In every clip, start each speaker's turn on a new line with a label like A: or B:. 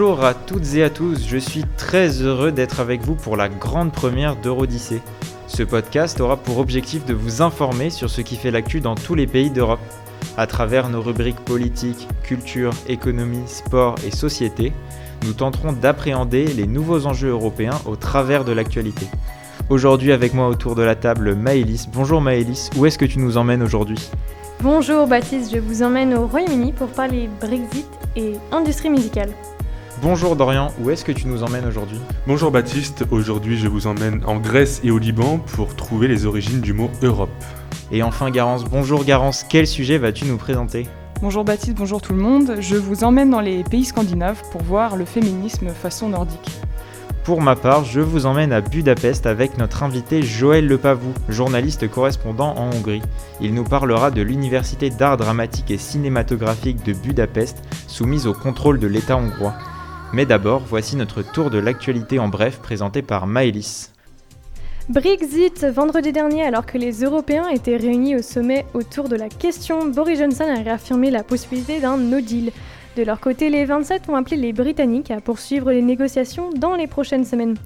A: Bonjour à toutes et à tous, je suis très heureux d'être avec vous pour la grande première d'Eurodyssée. Ce podcast aura pour objectif de vous informer sur ce qui fait l'actu dans tous les pays d'Europe. À travers nos rubriques politiques, culture, économie, sport et société, nous tenterons d'appréhender les nouveaux enjeux européens au travers de l'actualité. Aujourd'hui avec moi autour de la table Maëlys. Bonjour Maëlys, où est-ce que tu nous emmènes aujourd'hui?
B: Bonjour Baptiste, je vous emmène au Royaume-Uni pour parler Brexit et industrie musicale.
A: Bonjour Dorian, où est-ce que tu nous emmènes aujourd'hui
C: Bonjour Baptiste, aujourd'hui je vous emmène en Grèce et au Liban pour trouver les origines du mot Europe.
A: Et enfin Garance, bonjour Garance, quel sujet vas-tu nous présenter
D: Bonjour Baptiste, bonjour tout le monde. Je vous emmène dans les pays scandinaves pour voir le féminisme façon nordique.
A: Pour ma part, je vous emmène à Budapest avec notre invité Joël Lepavou, journaliste correspondant en Hongrie. Il nous parlera de l'Université d'art dramatique et cinématographique de Budapest, soumise au contrôle de l'État hongrois. Mais d'abord, voici notre tour de l'actualité en bref présenté par Maëlys.
B: Brexit, vendredi dernier, alors que les Européens étaient réunis au sommet autour de la question, Boris Johnson a réaffirmé la possibilité d'un no deal. De leur côté, les 27 ont appelé les Britanniques à poursuivre les négociations dans les prochaines semaines.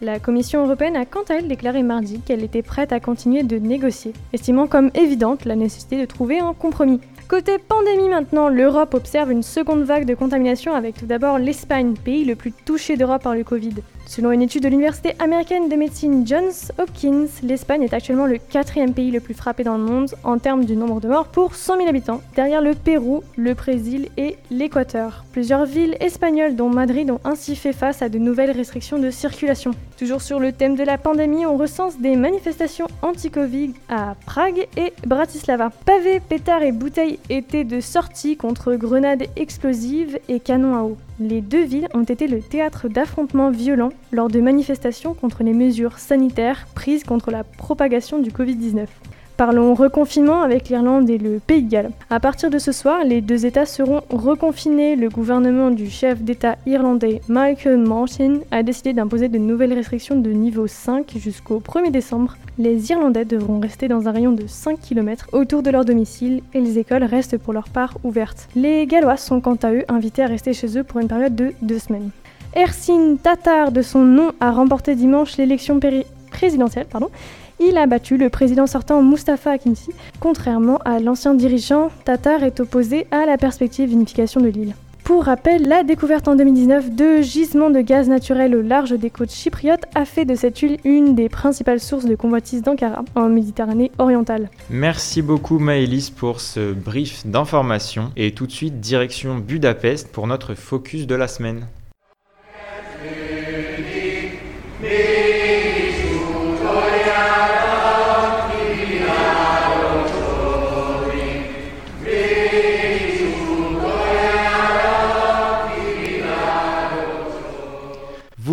B: La Commission européenne a quant à elle déclaré mardi qu'elle était prête à continuer de négocier, estimant comme évidente la nécessité de trouver un compromis. Côté pandémie maintenant, l'Europe observe une seconde vague de contamination avec tout d'abord l'Espagne, pays le plus touché d'Europe par le Covid. Selon une étude de l'université américaine de médecine Johns Hopkins, l'Espagne est actuellement le quatrième pays le plus frappé dans le monde en termes du nombre de morts pour 100 000 habitants, derrière le Pérou, le Brésil et l'Équateur. Plusieurs villes espagnoles, dont Madrid, ont ainsi fait face à de nouvelles restrictions de circulation. Toujours sur le thème de la pandémie, on recense des manifestations anti-Covid à Prague et Bratislava. Pavés, pétards et bouteilles étaient de sortie contre grenades explosives et canons à eau. Les deux villes ont été le théâtre d'affrontements violents lors de manifestations contre les mesures sanitaires prises contre la propagation du Covid-19. Parlons reconfinement avec l'Irlande et le Pays de Galles. À partir de ce soir, les deux États seront reconfinés. Le gouvernement du chef d'État irlandais Michael Martin a décidé d'imposer de nouvelles restrictions de niveau 5 jusqu'au 1er décembre. Les Irlandais devront rester dans un rayon de 5 km autour de leur domicile et les écoles restent pour leur part ouvertes. Les Gallois sont quant à eux invités à rester chez eux pour une période de deux semaines. Ersin Tatar, de son nom, a remporté dimanche l'élection présidentielle. Pardon. Il a battu le président sortant Mustafa Akinci. Contrairement à l'ancien dirigeant, Tatar est opposé à la perspective d'unification de l'île. Pour rappel, la découverte en 2019 de gisements de gaz naturel au large des côtes chypriotes a fait de cette île une des principales sources de convoitise d'Ankara en Méditerranée orientale.
A: Merci beaucoup Maëlys pour ce brief d'information et tout de suite direction Budapest pour notre focus de la semaine.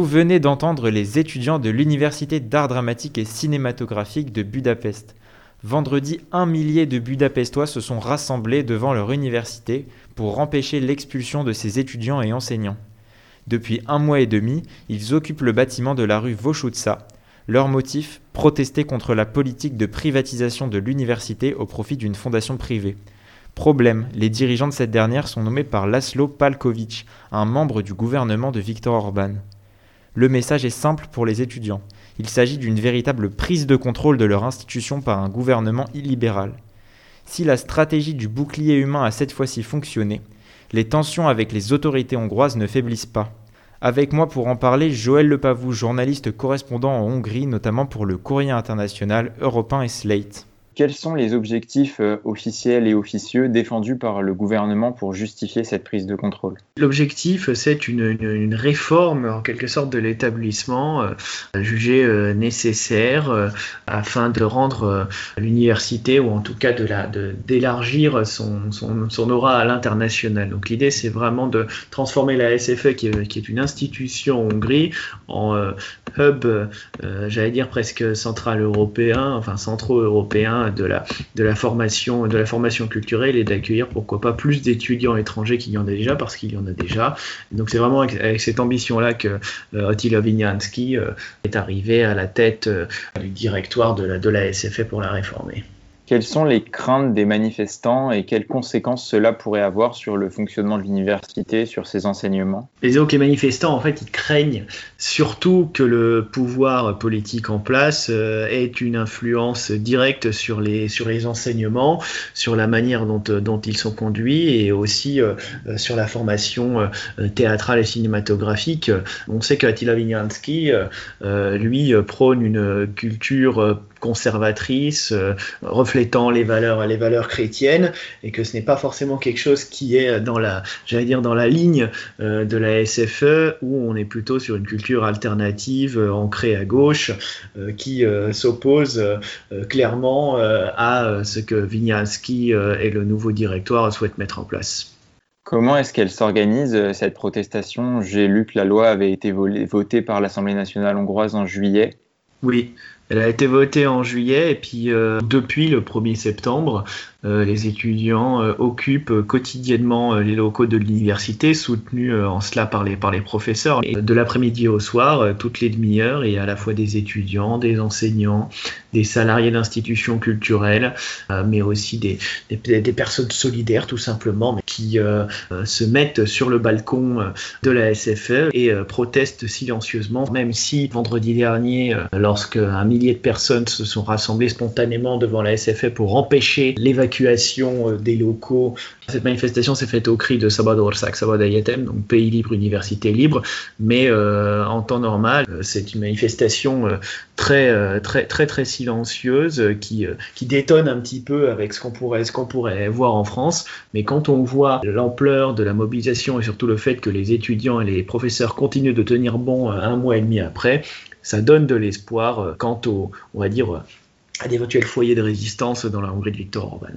A: Venez d'entendre les étudiants de l'Université d'art dramatique et cinématographique de Budapest. Vendredi, un millier de Budapestois se sont rassemblés devant leur université pour empêcher l'expulsion de ces étudiants et enseignants. Depuis un mois et demi, ils occupent le bâtiment de la rue Vochutsa. Leur motif Protester contre la politique de privatisation de l'université au profit d'une fondation privée. Problème, les dirigeants de cette dernière sont nommés par Laszlo Palkovic, un membre du gouvernement de Viktor Orban. Le message est simple pour les étudiants. Il s'agit d'une véritable prise de contrôle de leur institution par un gouvernement illibéral. Si la stratégie du bouclier humain a cette fois-ci fonctionné, les tensions avec les autorités hongroises ne faiblissent pas. Avec moi pour en parler, Joël Lepavou, journaliste correspondant en Hongrie, notamment pour le Courrier international, Europe 1 et Slate.
E: Quels sont les objectifs euh, officiels et officieux défendus par le gouvernement pour justifier cette prise de contrôle?
F: L'objectif, c'est une, réforme en quelque sorte de l'établissement euh, jugé euh, nécessaire euh, afin de rendre l'université, ou en tout cas d'élargir son, son, aura à l'international. Donc l'idée, c'est vraiment de transformer la SFE, qui est, une institution en Hongrie, en hub, j'allais dire presque central européen, enfin centro-européen de la, formation culturelle et d'accueillir pourquoi pas plus d'étudiants étrangers qu'il y en a déjà parce qu'il y en a déjà. Donc c'est vraiment avec, cette ambition là que euh, Attila euh, est arrivé à la tête euh, du directoire de la, de la SFE pour la réformer.
E: Quelles sont les craintes des manifestants et quelles conséquences cela pourrait avoir sur le fonctionnement de l'université, sur ses enseignements?
F: Les les manifestants, en fait, ils craignent surtout que le pouvoir politique en place euh, ait une influence directe sur les, sur les enseignements, sur la manière dont, euh, dont ils sont conduits et aussi euh, sur la formation théâtrale et cinématographique. On sait qu'Attila Vignansky, lui, prône une culture conservatrice, euh, reflétant les valeurs, les valeurs chrétiennes, et que ce n'est pas forcément quelque chose qui est dans la, j'allais dire, dans la ligne euh, de la SFE, où on est plutôt sur une culture alternative euh, ancrée à gauche, qui s'oppose clairement à ce que Vignalski et le nouveau directoire souhaitent mettre en place.
E: Comment est-ce qu'elle s'organise, cette protestation? J'ai lu que la loi avait été votée par l'Assemblée nationale hongroise en juillet.
F: Oui, elle a été votée en juillet et puis euh, depuis le 1er septembre, les étudiants euh, occupent quotidiennement les locaux de l'université, soutenus en cela par les, par les professeurs. De l'après-midi au soir, toutes les demi-heures, il y a à la fois des étudiants, des enseignants, des salariés d'institutions culturelles, mais aussi des, des, personnes solidaires tout simplement, qui se mettent sur le balcon de la SFE et protestent silencieusement, même si vendredi dernier, lorsque un milliers de personnes se sont rassemblées spontanément devant la SFE pour empêcher l'évacuation euh, des locaux. Cette manifestation s'est faite au cri de Sabador Sak Sabadayetem, donc pays libre, université libre, mais euh, en temps normal, euh, c'est une manifestation très, très, très, très silencieuse qui, qui détonne un petit peu avec ce qu'on pourrait, ce qu'on pourrait voir en France. Mais quand on voit l'ampleur de la mobilisation et surtout le fait que les étudiants et les professeurs continuent de tenir bon un mois et demi après, ça donne de l'espoir quant au, on va dire, à d'éventuels foyers de résistance dans la Hongrie de Viktor Orban.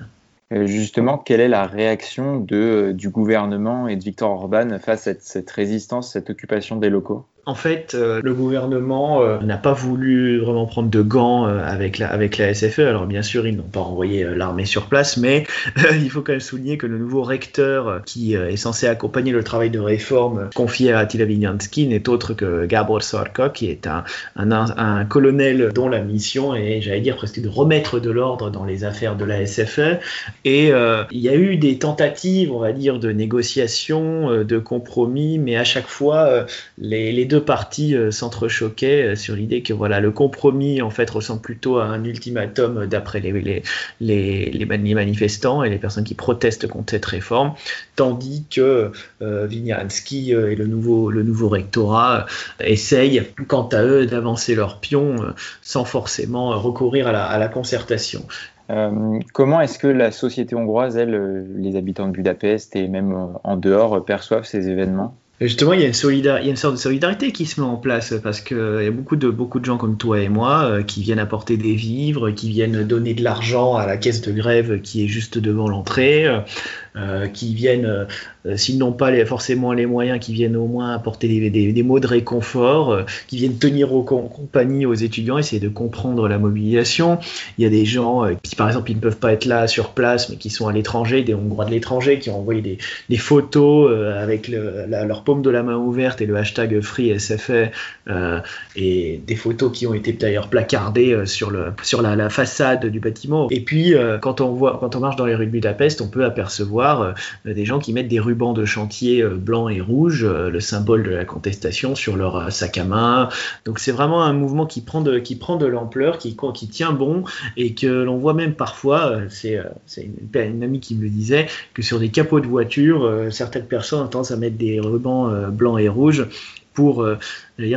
E: Euh, justement, quelle est la réaction euh, du gouvernement et de Viktor Orban face à cette résistance, cette occupation des locaux?
F: En fait, euh, le gouvernement euh, n'a pas voulu vraiment prendre de gants euh, avec, la, avec la SFE. Alors bien sûr, ils n'ont pas envoyé l'armée sur place, mais il faut quand même souligner que le nouveau recteur qui est censé accompagner le travail de réforme confié à Attila n'est autre que Gabor Sorko, qui est un, un, un, colonel dont la mission est, j'allais dire, presque de remettre de l'ordre dans les affaires de la SFE. Et il y a eu des tentatives, on va dire, de négociation, de compromis, mais à chaque fois, les, les deux parties euh, s'entrechoquaient euh, sur l'idée que voilà le compromis en fait ressemble plutôt à un ultimatum d'après les, les, les, les, manifestants et les personnes qui protestent contre cette réforme, tandis que euh, Vignansky et le nouveau, le nouveau rectorat essayent quant à eux d'avancer leur pion sans forcément recourir à la, à la concertation.
E: comment est-ce que la société hongroise, elle, les habitants de Budapest et même en dehors, perçoivent ces événements?
F: Justement, il y, a une sorte de solidarité qui se met en place parce qu'il y a beaucoup de, beaucoup de gens comme toi et moi euh, qui viennent apporter des vivres, qui viennent donner de l'argent à la caisse de grève qui est juste devant l'entrée. Euh, qui viennent, euh, s'ils n'ont pas forcément les moyens, qui viennent au moins apporter des, mots de réconfort, euh, qui viennent tenir compagnie aux étudiants, essayer de comprendre la mobilisation. Il y a des gens qui, par exemple, ils ne peuvent pas être là sur place, mais qui sont à l'étranger, des Hongrois de l'étranger, qui ont envoyé des, photos avec le, leur paume de la main ouverte et le hashtag FreeSFE, et des photos qui ont été d'ailleurs placardées sur la, la, façade du bâtiment. Et puis, quand, on voit, quand on marche dans les rues de Budapest, on peut apercevoir euh, des gens qui mettent des rubans de chantier euh, blancs et rouges, euh, le symbole de la contestation, sur leur sac à main. Donc c'est vraiment un mouvement qui prend de, qui prend de l'ampleur, qui, tient bon et que l'on voit même parfois, c'est une, amie qui me disait, que sur des capots de voiture, certaines personnes ont tendance à mettre des rubans blancs et rouges pour euh,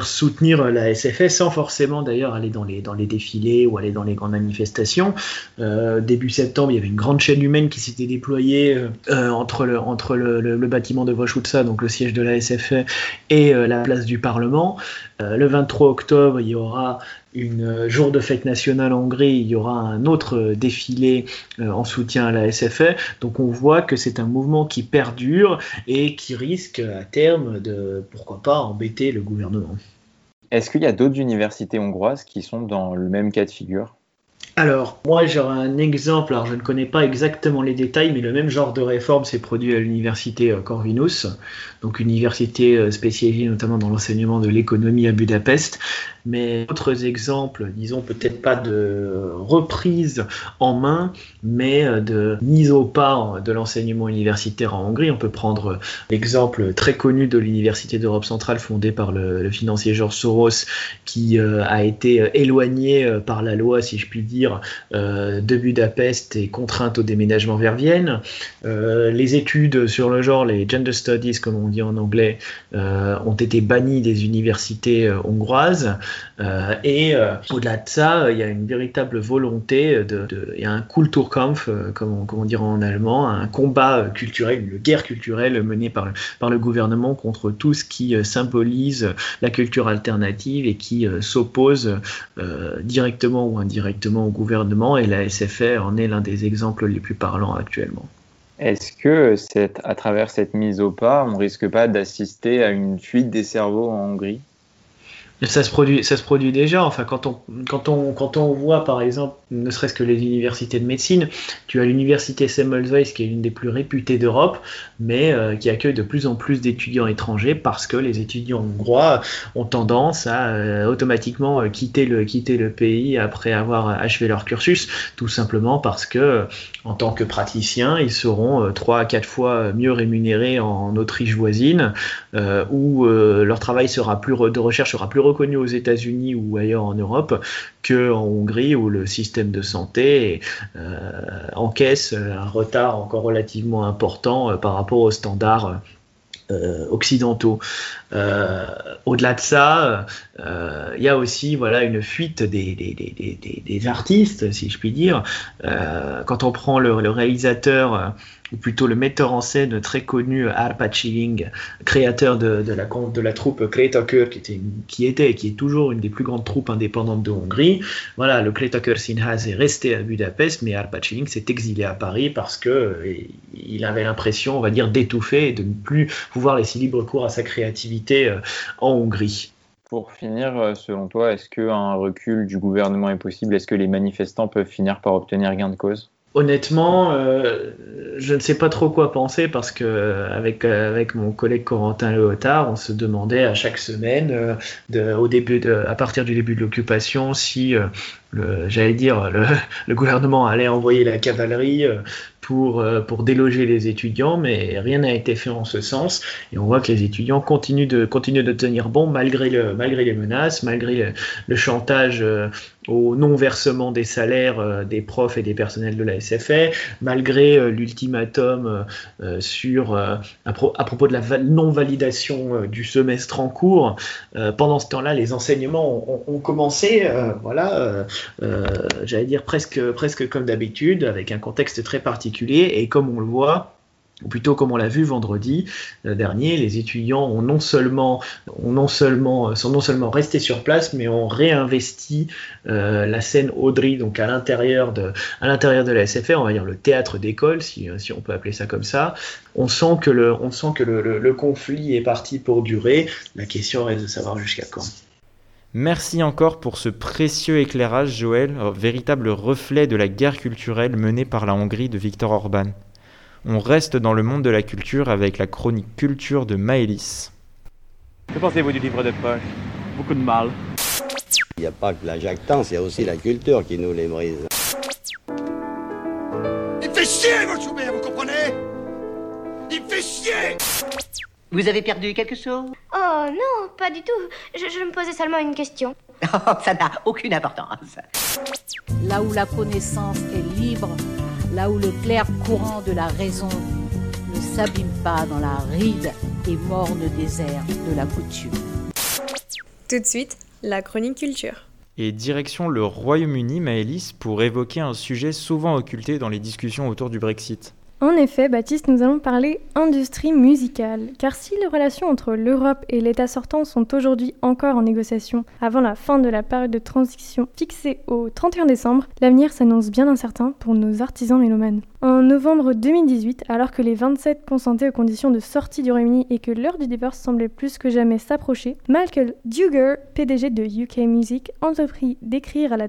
F: soutenir la SFS sans forcément d'ailleurs aller dans les, dans les défilés ou aller dans les grandes manifestations. Euh, début septembre, il y avait une grande chaîne humaine qui s'était déployée euh, entre, le, entre le, le, bâtiment de Wachutsa, donc le siège de la SFE, et la place du Parlement. le 23 octobre, il y aura une euh, jour de fête nationale en Hongrie, il y aura un autre euh, défilé euh, en soutien à la SFE. Donc on voit que c'est un mouvement qui perdure et qui risque à terme de, pourquoi pas, embêter le gouvernement.
E: Est-ce qu'il y a d'autres universités hongroises qui sont dans le même cas de figure?
F: Alors, moi j'aurais un exemple, alors je ne connais pas exactement les détails, mais le même genre de réforme s'est produit à l'université euh, Corvinus, donc université euh, spécialisée notamment dans l'enseignement de l'économie à Budapest. Mais d'autres exemples, disons peut-être pas de reprise en main, mais euh, de mise au pas de l'enseignement universitaire en Hongrie. On peut prendre l'exemple très connu de l'université d'Europe centrale fondée par le, financier George Soros, qui a été éloigné par la loi, si je puis dire, euh, de Budapest et contrainte au déménagement vers Vienne. Euh, les études sur le genre, les gender studies comme on dit en anglais, euh, ont été bannies des universités hongroises. et au-delà de ça, il y a une véritable volonté, il y a un Kulturkampf, comme on, dirait en allemand, un combat culturel, une guerre culturelle menée par le, gouvernement contre tout ce qui symbolise la culture alternative et qui s'oppose directement ou indirectement gouvernement et la SFR en est l'un des exemples les plus parlants actuellement.
E: Est-ce que à travers cette mise au pas, on risque pas d'assister à une fuite des cerveaux en Hongrie?
F: Ça se produit, ça se produit déjà. Enfin, quand on, quand on, quand on voit, par exemple, ne serait-ce que les universités de médecine, tu as l'université Semmelweis qui est une des plus réputées d'Europe, mais euh, qui accueille de plus en plus d'étudiants étrangers parce que les étudiants hongrois ont tendance à euh, automatiquement euh, quitter le, quitter le pays après avoir achevé leur cursus, tout simplement parce que, en tant que praticiens, ils seront trois à quatre fois mieux rémunérés en Autriche voisine, où leur travail sera plus de recherche sera plus reconnu aux États-Unis ou ailleurs en Europe qu'en Hongrie où le système de santé euh, encaisse un retard encore relativement important euh, par rapport aux standards euh, occidentaux. Au-delà de ça, il y a aussi voilà une fuite des, artistes, si je puis dire. quand on prend le réalisateur ou plutôt le metteur en scène très connu Arpa Chilling, créateur de, la, troupe Kletaker, qui était, qui était et qui est toujours une des plus grandes troupes indépendantes de Hongrie. Voilà, le Kletaker Sinhaz est resté à Budapest, mais Arpa Chilling s'est exilé à Paris parce que il avait l'impression, on va dire, d'étouffer et de ne plus pouvoir laisser libre cours à sa créativité euh, en Hongrie.
E: Pour finir, euh, selon toi, est-ce qu'un recul du gouvernement est possible? Est-ce que les manifestants peuvent finir par obtenir gain de cause?
F: Honnêtement, euh, je ne sais pas trop quoi penser parce que euh, avec, euh, avec mon collègue Corentin Léotard, on se demandait à chaque semaine, à partir du début de l'occupation, si j'allais dire, le, gouvernement allait envoyer la cavalerie pour, euh, pour déloger les étudiants, mais rien n'a été fait en ce sens. Et on voit que les étudiants continuent de, tenir bon malgré, le, malgré les menaces, malgré le, chantage euh, au non-versement des salaires des profs et des personnels de la SFR, malgré l'ultimatum sur à, propos de la non-validation du semestre en cours. pendant ce temps-là, les enseignements ont, commencé, voilà euh, j'allais dire presque comme d'habitude, avec un contexte très particulier. Et comme on le voit, ou plutôt comme on l'a vu vendredi euh, dernier, les étudiants ont non seulement, ont non seulement, sont non seulement restés sur place, mais ont réinvesti euh, la scène Audrey, donc à l'intérieur de, à l'intérieur de la SFR, on va dire le théâtre d'école, si, on peut appeler ça comme ça. On sent que le, on sent que le conflit est parti pour durer. La question reste de savoir jusqu'à quand.
A: Merci encore pour ce précieux éclairage, Joël, véritable reflet de la guerre culturelle menée par la Hongrie de Viktor Orban. On reste dans le monde de la culture avec la chronique culture de Maëlys.
G: Que pensez-vous du livre de poche? Beaucoup de mal.
H: Il n'y a pas que la jactance, il y a aussi la culture qui nous les brise.
I: Il fait chier, votre Schubert, vous comprenez? Il fait chier
J: vous avez perdu quelque chose?
K: Oh non, pas du tout. Je, me posais seulement une question.
J: Oh, ça n'a aucune importance.
L: Là où la connaissance est libre, là où le clair courant de la raison ne s'abîme pas dans la ride et morne désert de la coutume.
B: Tout de suite, la chronique culture.
A: Et direction le Royaume-Uni, Maëlys, pour évoquer un sujet souvent occulté dans les discussions autour du Brexit.
B: En effet, Baptiste, nous allons parler industrie musicale, car si les relations entre l'Europe et l'État sortant sont aujourd'hui encore en négociation avant la fin de la période de transition fixée au 31 décembre, l'avenir s'annonce bien incertain pour nos artisans mélomanes. En novembre 2018, alors que les 27 consentaient aux conditions de sortie du Royaume-Uni et que l'heure du divorce semblait plus que jamais s'approcher, Michael Duggar, PDG de UK Music, entreprit d'écrire à la,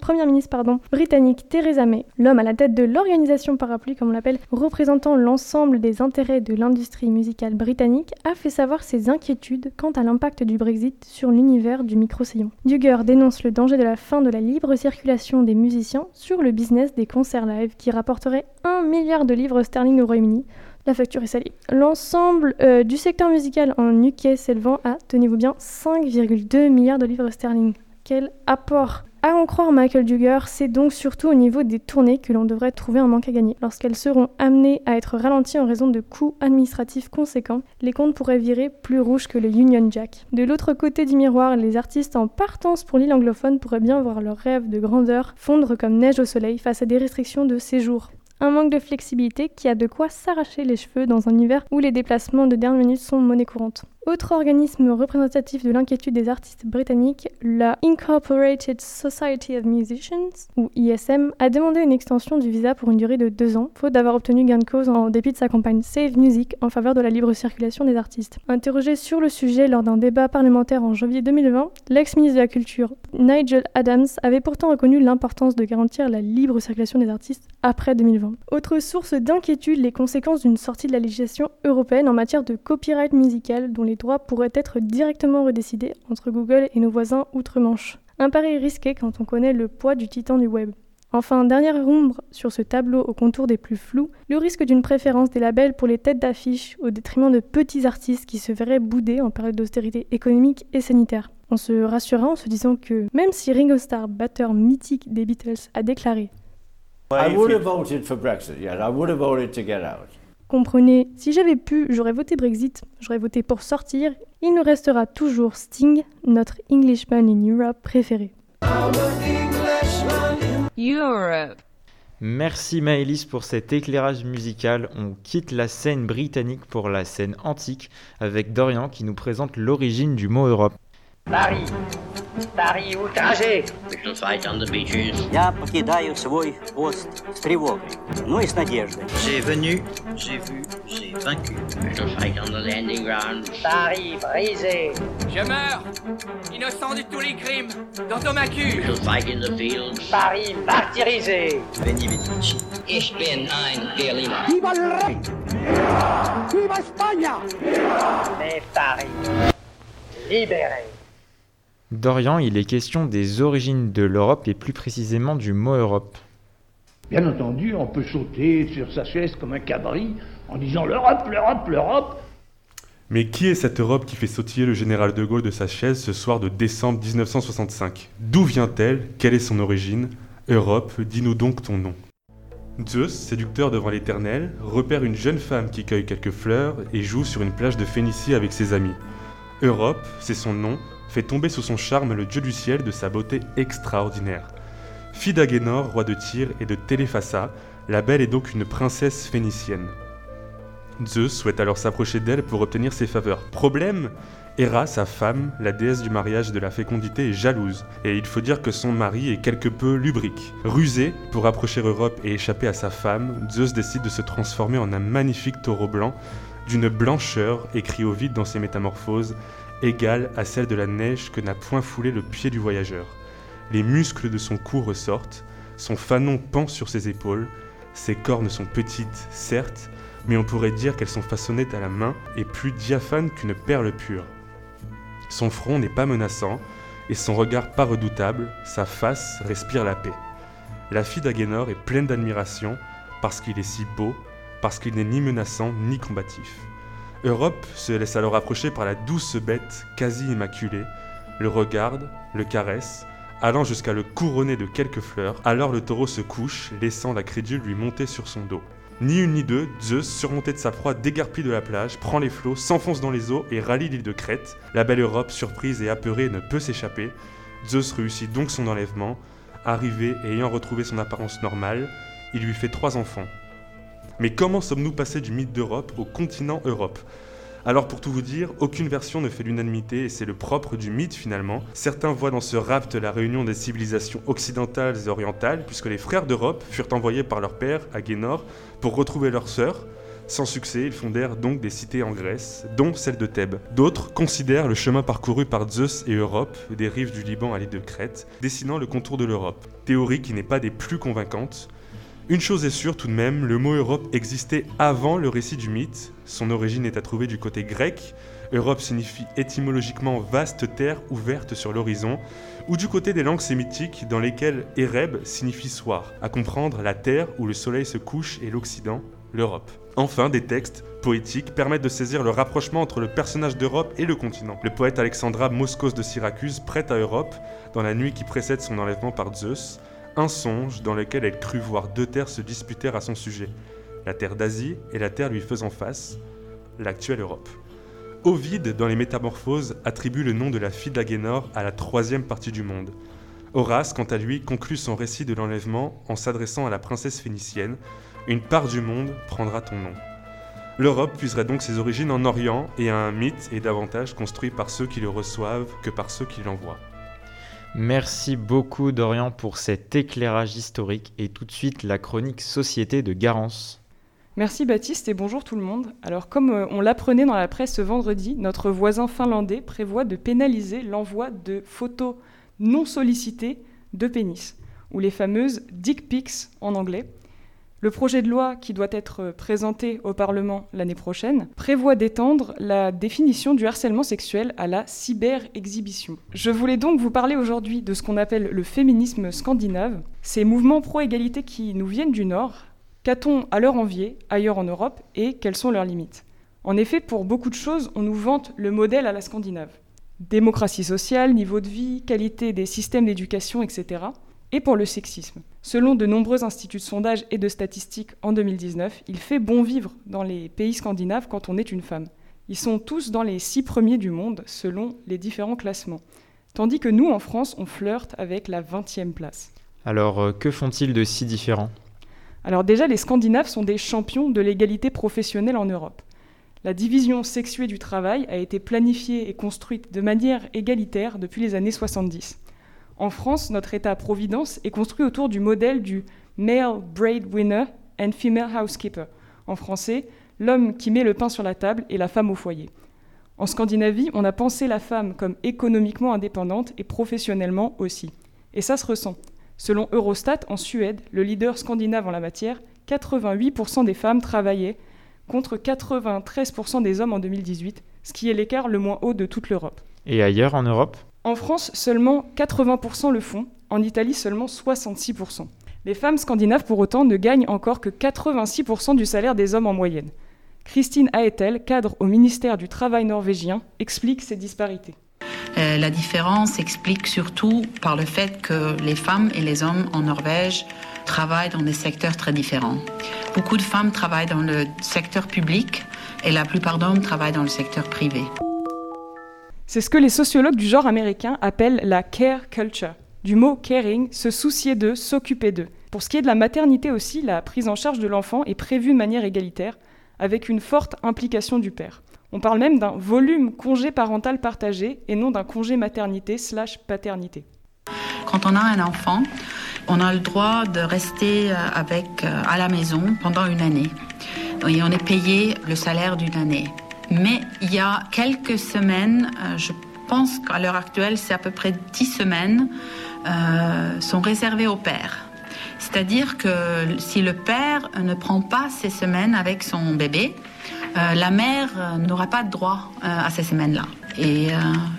B: première ministre britannique Theresa May, l'homme à la tête de l'organisation parapluie, comme on l'appelle, représentant l'ensemble des intérêts de l'industrie musicale britannique, a fait savoir ses inquiétudes quant à l'impact du Brexit sur l'univers du micro-sillon. Duggar dénonce le danger de la fin de la libre circulation des musiciens sur le business des concerts live qui rapporterait 1 milliard de livres sterling au Royaume-Uni. La facture est salée. L'ensemble euh, du secteur musical en UK s'élevant à, tenez-vous bien, 5,2 milliards de livres sterling. Quel apport à en croire Michael Duggar, c'est donc surtout au niveau des tournées que l'on devrait trouver un manque à gagner. Lorsqu'elles seront amenées à être ralenties en raison de coûts administratifs conséquents, les comptes pourraient virer plus rouges que le Union Jack. De l'autre côté du miroir, les artistes en partance pour l'île anglophone pourraient bien voir leurs rêves de grandeur fondre comme neige au soleil face à des restrictions de séjour un manque de flexibilité qui a de quoi s'arracher les cheveux dans un hiver où les déplacements de dernière minute sont monnaie courante. Autre organisme représentatif de l'inquiétude des artistes britanniques, la Incorporated Society of Musicians, ou ISM, a demandé une extension du visa pour une durée de deux ans, faute d'avoir obtenu gain de cause en dépit de sa campagne Save Music en faveur de la libre circulation des artistes. Interrogé sur le sujet lors d'un débat parlementaire en janvier 2020, l'ex-ministre de la Culture, Nigel Adams, avait pourtant reconnu l'importance de garantir la libre circulation des artistes après 2020. Autre source d'inquiétude, les conséquences d'une sortie de la législation européenne en matière de copyright musical dont les droits pourraient être directement redécidés entre Google et nos voisins outre-Manche. Un pari risqué quand on connaît le poids du titan du web. Enfin, dernière ombre sur ce tableau aux contours des plus flous, le risque d'une préférence des labels pour les têtes d'affiche au détriment de petits artistes qui se verraient boudés en période d'austérité économique et sanitaire. On se rassurera en se disant que même si Ringo Starr, batteur mythique des Beatles, a déclaré
M: I would have voted for Brexit, yes, I would have voted to get out.
B: Comprenez, si j'avais pu, j'aurais voté Brexit, j'aurais voté pour sortir. Il nous restera toujours Sting, notre Englishman in Europe préféré.
A: Europe. Merci Maëlys pour cet éclairage musical. On quitte la scène britannique pour la scène antique avec Dorian qui nous présente l'origine du mot Europe.
N: Paris. Paris outragé.
O: We shall fight on the beaches.
P: Я покидаю свой пост с тревогой, но и с надеждой.
O: J'ai venu, j'ai vu, j'ai vaincu. We shall fight on the landing grounds.
N: Paris brisé.
Q: Je meurs, innocent de tous les crimes, dans ton macu.
O: We shall fight in the fields.
N: Paris martyrisé.
O: Veni Vici.
R: Ich bin ein Berliner.
S: Viva el rey! Viva España!
N: Mais Paris libéré.
A: Dorian, il est question des origines de l'Europe et plus précisément du mot Europe.
T: Bien entendu, on peut sauter sur sa chaise comme un cabri en disant l'Europe, l'Europe, l'Europe.
C: Mais qui est cette Europe qui fait sautiller le général de Gaulle de sa chaise ce soir de décembre 1965 D'où vient-elle? Quelle est son origine? Europe, dis-nous donc ton nom. Zeus, séducteur devant l'Éternel, repère une jeune femme qui cueille quelques fleurs et joue sur une plage de Phénicie avec ses amis. Europe, c'est son nom, fait tomber sous son charme le dieu du ciel de sa beauté extraordinaire. Fille d'Agénor, roi de Tyr et de Téléphassa, la belle est donc une princesse phénicienne. Zeus souhaite alors s'approcher d'elle pour obtenir ses faveurs. Problème Héra, sa femme, la déesse du mariage et de la fécondité, est jalouse, et il faut dire que son mari est quelque peu lubrique. Rusé, pour approcher Europe et échapper à sa femme, Zeus décide de se transformer en un magnifique taureau blanc, d'une blancheur, écrit au vide dans ses métamorphoses, égale à celle de la neige que n'a point foulé le pied du voyageur. Les muscles de son cou ressortent, son fanon pend sur ses épaules, ses cornes sont petites, certes, mais on pourrait dire qu'elles sont façonnées à la main et plus diaphanes qu'une perle pure. Son front n'est pas menaçant, et son regard pas redoutable, sa face respire la paix. La fille d'Agénor est pleine d'admiration parce qu'il est si beau, parce qu'il n'est ni menaçant ni combatif. Europe se laisse alors approcher par la douce bête quasi immaculée, le regarde, le caresse, allant jusqu'à le couronner de quelques fleurs, alors le taureau se couche, laissant la crédule lui monter sur son dos. Ni une ni deux, Zeus, surmonté de sa proie, dégarpille de la plage, prend les flots, s'enfonce dans les eaux et rallie l'île de Crète. La belle Europe, surprise et apeurée, ne peut s'échapper. Zeus réussit donc son enlèvement. Arrivé et ayant retrouvé son apparence normale, il lui fait trois enfants, mais comment sommes-nous passés du mythe d'Europe au continent Europe? Alors pour tout vous dire, aucune version ne fait l'unanimité et c'est le propre du mythe finalement. Certains voient dans ce rapt la réunion des civilisations occidentales et orientales, puisque les frères d'Europe furent envoyés par leur père à Guénor pour retrouver leur sœur. Sans succès, ils fondèrent donc des cités en Grèce, dont celle de Thèbes. D'autres considèrent le chemin parcouru par Zeus et Europe, des rives du Liban à l'île de Crète, dessinant le contour de l'Europe. Théorie qui n'est pas des plus convaincantes, une chose est sûre tout de même, le mot Europe existait avant le récit du mythe. Son origine est à trouver du côté grec. Europe signifie étymologiquement vaste terre ouverte sur l'horizon, ou du côté des langues sémitiques dans lesquelles Ereb signifie soir, à comprendre la terre où le soleil se couche et l'Occident, l'Europe. Enfin, des textes poétiques permettent de saisir le rapprochement entre le personnage d'Europe et le continent. Le poète Alexandra Moskos de Syracuse prête à Europe, dans la nuit qui précède son enlèvement par Zeus, un songe dans lequel elle crut voir deux terres se disputer à son sujet, la terre d'Asie et la terre lui faisant face, l'actuelle Europe. Ovide, dans les Métamorphoses, attribue le nom de la fille d'Agénor à la troisième partie du monde. Horace, quant à lui, conclut son récit de l'enlèvement en s'adressant à la princesse phénicienne Une part du monde prendra ton nom. L'Europe puiserait donc ses origines en Orient et un mythe est davantage construit par ceux qui le reçoivent que par ceux qui l'envoient.
A: Merci beaucoup Dorian pour cet éclairage historique et tout de suite la chronique Société de Garance.
D: Merci Baptiste et bonjour tout le monde. Alors comme euh, on l'apprenait dans la presse ce vendredi, notre voisin finlandais prévoit de pénaliser l'envoi de photos non sollicitées de pénis, ou les fameuses dick pics en anglais. Le projet de loi qui doit être présenté au Parlement l'année prochaine prévoit d'étendre la définition du harcèlement sexuel à la cyber-exhibition. Je voulais donc vous parler aujourd'hui de ce qu'on appelle le féminisme scandinave, ces mouvements pro-égalité qui nous viennent du Nord. Qu'a-t-on à leur envier ailleurs en Europe et quelles sont leurs limites? En effet, pour beaucoup de choses, on nous vante le modèle à la scandinave. Démocratie sociale, niveau de vie, qualité des systèmes d'éducation, etc et pour le sexisme. Selon de nombreux instituts de sondage et de statistiques en 2019, il fait bon vivre dans les pays scandinaves quand on est une femme. Ils sont tous dans les six premiers du monde selon les différents classements. Tandis que nous, en France, on flirte avec la 20e place.
A: Alors, euh, que font-ils de si différent
D: Alors déjà, les Scandinaves sont des champions de l'égalité professionnelle en Europe. La division sexuée du travail a été planifiée et construite de manière égalitaire depuis les années 70. En France, notre État-providence est construit autour du modèle du male breadwinner and female housekeeper. En français, l'homme qui met le pain sur la table et la femme au foyer. En Scandinavie, on a pensé la femme comme économiquement indépendante et professionnellement aussi. Et ça se ressent. Selon Eurostat, en Suède, le leader scandinave en la matière, 88% des femmes travaillaient contre 93% des hommes en 2018, ce qui est l'écart le moins haut de toute l'Europe.
A: Et ailleurs en Europe?
D: En France, seulement 80% le font, en Italie seulement 66%. Les femmes scandinaves, pour autant, ne gagnent encore que 86% du salaire des hommes en moyenne. Christine Aetel, cadre au ministère du Travail norvégien, explique ces disparités.
U: Euh, la différence s'explique surtout par le fait que les femmes et les hommes en Norvège travaillent dans des secteurs très différents. Beaucoup de femmes travaillent dans le secteur public et la plupart d'hommes travaillent dans le secteur privé.
D: C'est ce que les sociologues du genre américain appellent la care culture. Du mot caring, se soucier d'eux, s'occuper d'eux. Pour ce qui est de la maternité aussi, la prise en charge de l'enfant est prévue de manière égalitaire, avec une forte implication du père. On parle même d'un volume congé parental partagé et non d'un congé maternité slash paternité.
U: Quand on a un enfant, on a le droit de rester euh, avec, euh, à la maison pendant une année. Et on est payé le salaire d'une année. Mais il y a quelques semaines, euh, je pense qu'à l'heure actuelle, c'est à peu près 10 semaines, euh, sont réservées au père. C'est-à-dire que si le père ne prend pas ces semaines avec son bébé, euh, la mère n'aura pas de droit à ces semaines-là. Et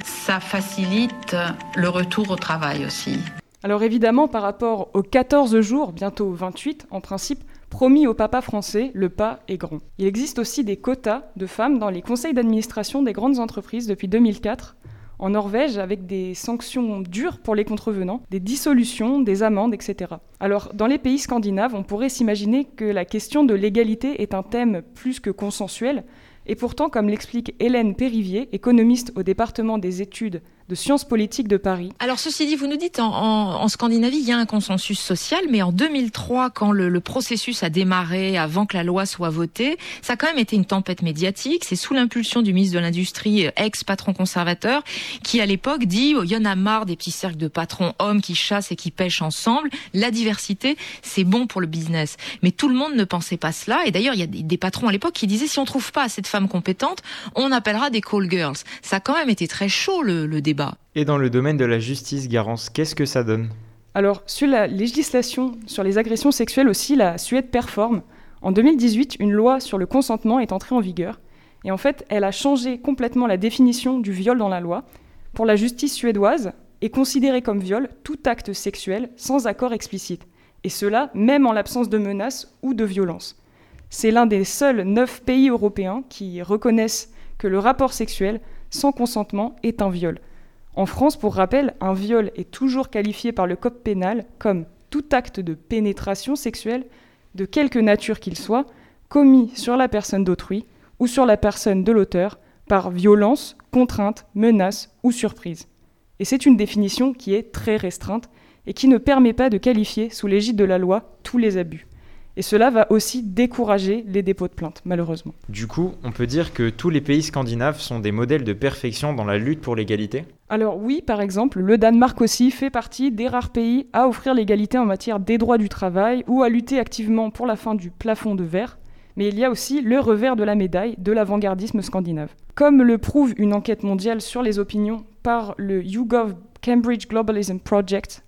U: ça facilite le retour au travail aussi.
D: Alors évidemment, par rapport aux 14 jours, bientôt 28 en principe, Promis au papa français, le pas est grand. Il existe aussi des quotas de femmes dans les conseils d'administration des grandes entreprises depuis 2004 en Norvège avec des sanctions dures pour les contrevenants, des dissolutions, des amendes, etc. Alors, dans les pays scandinaves, on pourrait s'imaginer que la question de l'égalité est un thème plus que consensuel, et pourtant, comme l'explique Hélène Périvier, économiste au département des études de sciences politiques de Paris.
V: Alors ceci dit, vous nous dites en, en, en, Scandinavie, il y a un consensus social, mais en 2003, quand le, le, processus a démarré, avant que la loi soit votée, ça a quand même été une tempête médiatique. C'est sous l'impulsion du ministre de l'Industrie, ex-patron conservateur, qui à l'époque dit oh, il y en a marre des petits cercles de patrons hommes qui chassent et qui pêchent ensemble. La diversité, c'est bon pour le business. Mais tout le monde ne pensait pas cela. Et d'ailleurs, il y a des, des patrons à l'époque qui disaient si on trouve pas assez de femmes compétentes, on appellera des call girls. Ça a quand même été très chaud le, le débat.
A: Et dans le domaine de la justice, Garance, qu'est-ce que ça donne?
D: Alors, sur la législation sur les agressions sexuelles aussi, la Suède performe. En 2018, une loi sur le consentement est entrée en vigueur. Et en fait, elle a changé complètement la définition du viol dans la loi. Pour la justice suédoise, est considéré comme viol tout acte sexuel sans accord explicite. Et cela même en l'absence de menaces ou de violence. C'est l'un des seuls neuf pays européens qui reconnaissent que le rapport sexuel sans consentement est un viol. En France, pour rappel, un viol est toujours qualifié par le Code pénal comme tout acte de pénétration sexuelle, de quelque nature qu'il soit, commis sur la personne d'autrui ou sur la personne de l'auteur par violence, contrainte, menace ou surprise. Et c'est une définition qui est très restreinte et qui ne permet pas de qualifier sous l'égide de la loi tous les abus. Et cela va aussi décourager les dépôts de plainte, malheureusement.
A: Du coup, on peut dire que tous les pays scandinaves sont des modèles de perfection dans la lutte pour l'égalité?
D: Alors oui, par exemple, le Danemark aussi fait partie des rares pays à offrir l'égalité en matière des droits du travail ou à lutter activement pour la fin du plafond de verre. Mais il y a aussi le revers de la médaille de l'avant-gardisme scandinave. Comme le prouve une enquête mondiale sur les opinions par le YouGov Cambridge Globalism Project,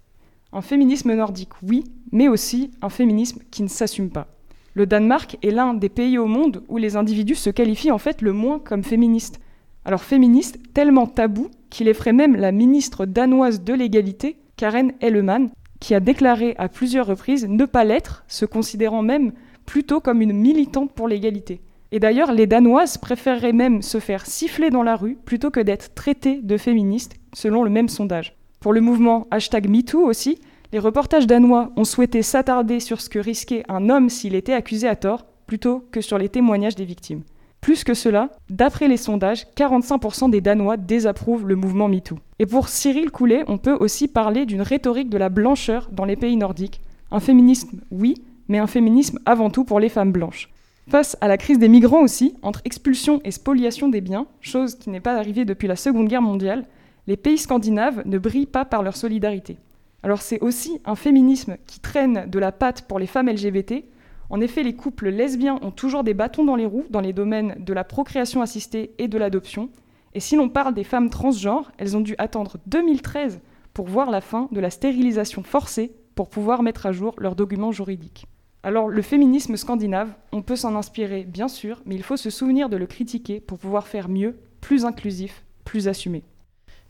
D: un féminisme nordique, oui, mais aussi un féminisme qui ne s'assume pas. Le Danemark est l'un des pays au monde où les individus se qualifient en fait le moins comme féministes. Alors féministe tellement tabou qu'il effraie même la ministre danoise de l'égalité, Karen Ellemann, qui a déclaré à plusieurs reprises ne pas l'être, se considérant même plutôt comme une militante pour l'égalité. Et d'ailleurs, les Danoises préféreraient même se faire siffler dans la rue plutôt que d'être traitées de féministes, selon le même sondage. Pour le mouvement hashtag MeToo aussi, les reportages danois ont souhaité s'attarder sur ce que risquait un homme s'il était accusé à tort, plutôt que sur les témoignages des victimes. Plus que cela, d'après les sondages, 45% des Danois désapprouvent le mouvement MeToo. Et pour Cyril Coulet, on peut aussi parler d'une rhétorique de la blancheur dans les pays nordiques. Un féminisme, oui, mais un féminisme avant tout pour les femmes blanches. Face à la crise des migrants aussi, entre expulsion et spoliation des biens, chose qui n'est pas arrivée depuis la Seconde Guerre mondiale, les pays scandinaves ne brillent pas par leur solidarité. Alors c'est aussi un féminisme qui traîne de la patte pour les femmes LGBT. En effet, les couples lesbiens ont toujours des bâtons dans les roues dans les domaines de la procréation assistée et de l'adoption. Et si l'on parle des femmes transgenres, elles ont dû attendre 2013 pour voir la fin de la stérilisation forcée pour pouvoir mettre à jour leurs documents juridiques. Alors le féminisme scandinave, on peut s'en inspirer bien sûr, mais il faut se souvenir de le critiquer pour pouvoir faire mieux, plus inclusif, plus assumé.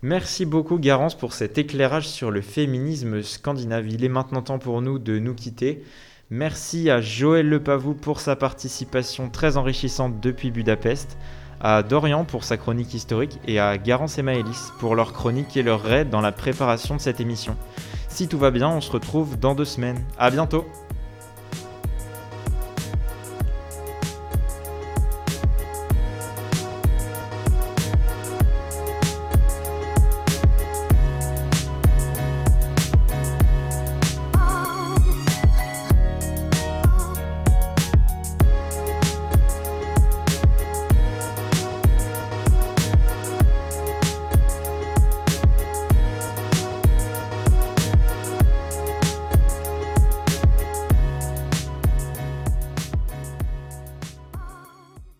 A: Merci beaucoup Garance pour cet éclairage sur le féminisme scandinave. Il est maintenant temps pour nous de nous quitter. Merci à Joël Lepavou pour sa participation très enrichissante depuis Budapest, à Dorian pour sa chronique historique et à Garance et Maëlys pour leur chronique et leur raid dans la préparation de cette émission. Si tout va bien, on se retrouve dans deux semaines. À bientôt